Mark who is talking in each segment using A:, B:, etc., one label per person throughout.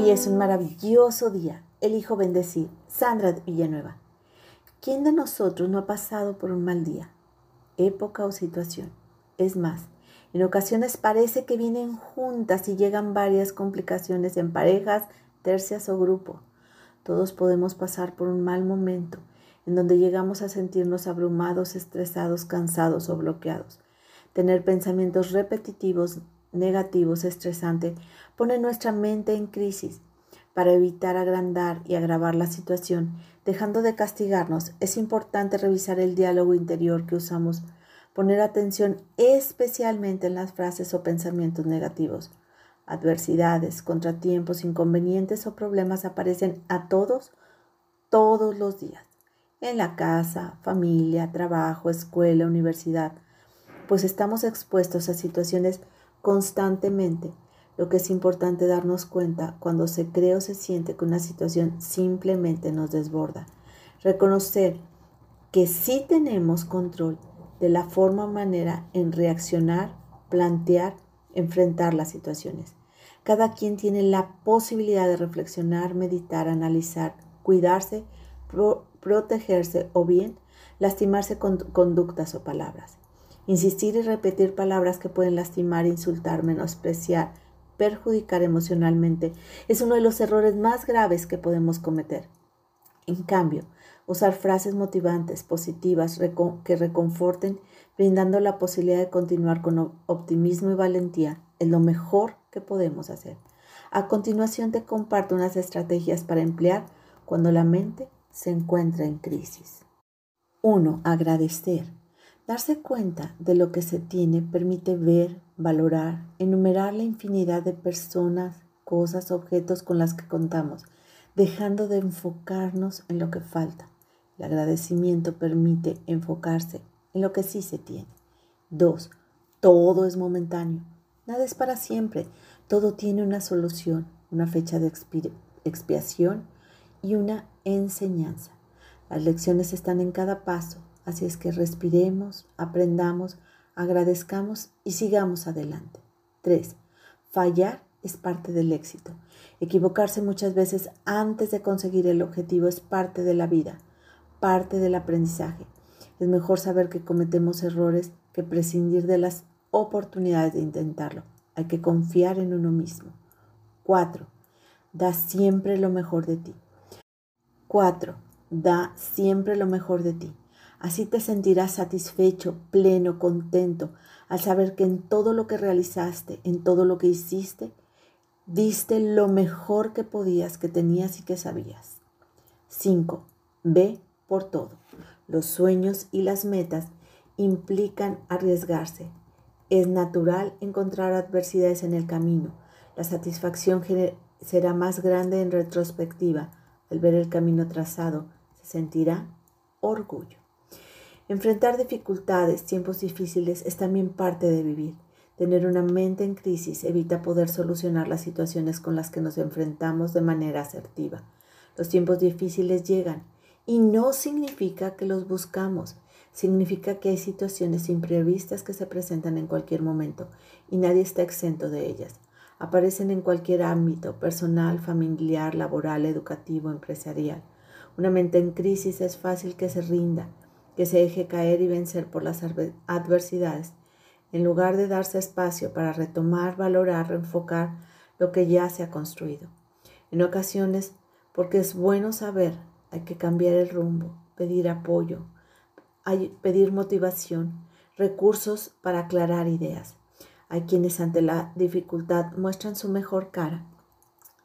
A: Hoy es un maravilloso día. Elijo bendecir. Sandra Villanueva. ¿Quién de nosotros no ha pasado por un mal día, época o situación? Es más, en ocasiones parece que vienen juntas y llegan varias complicaciones en parejas, tercias o grupo. Todos podemos pasar por un mal momento en donde llegamos a sentirnos abrumados, estresados, cansados o bloqueados. Tener pensamientos repetitivos, negativos, estresantes, pone nuestra mente en crisis. Para evitar agrandar y agravar la situación, dejando de castigarnos, es importante revisar el diálogo interior que usamos, poner atención especialmente en las frases o pensamientos negativos. Adversidades, contratiempos, inconvenientes o problemas aparecen a todos, todos los días, en la casa, familia, trabajo, escuela, universidad, pues estamos expuestos a situaciones constantemente, lo que es importante darnos cuenta cuando se cree o se siente que una situación simplemente nos desborda. Reconocer que sí tenemos control de la forma o manera en reaccionar, plantear, enfrentar las situaciones. Cada quien tiene la posibilidad de reflexionar, meditar, analizar, cuidarse, protegerse o bien lastimarse con conductas o palabras. Insistir y repetir palabras que pueden lastimar, insultar, menospreciar, perjudicar emocionalmente es uno de los errores más graves que podemos cometer. En cambio, usar frases motivantes, positivas, que reconforten, brindando la posibilidad de continuar con optimismo y valentía, es lo mejor que podemos hacer. A continuación te comparto unas estrategias para emplear cuando la mente se encuentra en crisis. 1. Agradecer. Darse cuenta de lo que se tiene permite ver, valorar, enumerar la infinidad de personas, cosas, objetos con las que contamos, dejando de enfocarnos en lo que falta. El agradecimiento permite enfocarse en lo que sí se tiene. 2. Todo es momentáneo. Nada es para siempre. Todo tiene una solución, una fecha de expiación y una enseñanza. Las lecciones están en cada paso, Así es que respiremos, aprendamos, agradezcamos y sigamos adelante. 3. Fallar es parte del éxito. Equivocarse muchas veces antes de conseguir el objetivo es parte de la vida, parte del aprendizaje. Es mejor saber que cometemos errores que prescindir de las oportunidades de intentarlo. Hay que confiar en uno mismo. 4. Da siempre lo mejor de ti. 4. Da siempre lo mejor de ti. Así te sentirás satisfecho, pleno, contento, al saber que en todo lo que realizaste, en todo lo que hiciste, diste lo mejor que podías, que tenías y que sabías. 5. Ve por todo. Los sueños y las metas implican arriesgarse. Es natural encontrar adversidades en el camino. La satisfacción será más grande en retrospectiva. Al ver el camino trazado, se sentirá orgullo. Enfrentar dificultades, tiempos difíciles, es también parte de vivir. Tener una mente en crisis evita poder solucionar las situaciones con las que nos enfrentamos de manera asertiva. Los tiempos difíciles llegan y no significa que los buscamos, significa que hay situaciones imprevistas que se presentan en cualquier momento y nadie está exento de ellas. Aparecen en cualquier ámbito, personal, familiar, laboral, educativo, empresarial. Una mente en crisis es fácil que se rinda, que se deje caer y vencer por las adversidades, en lugar de darse espacio para retomar, valorar, reenfocar lo que ya se ha construido. En ocasiones, porque es bueno saber, hay que cambiar el rumbo, pedir apoyo, pedir motivación, recursos para aclarar ideas. Hay quienes ante la dificultad muestran su mejor cara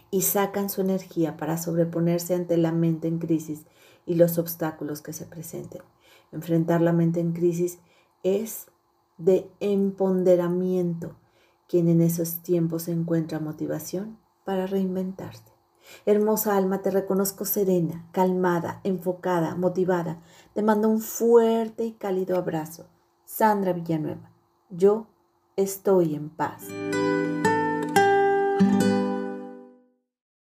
A: y sacan su energía para sobreponerse ante la mente en crisis y los obstáculos que se presenten. Enfrentar la mente en crisis es de empoderamiento quien en esos tiempos encuentra motivación para reinventarse. Hermosa alma, te reconozco serena, calmada, enfocada, motivada. Te mando un fuerte y cálido abrazo. Sandra Villanueva, yo estoy en paz.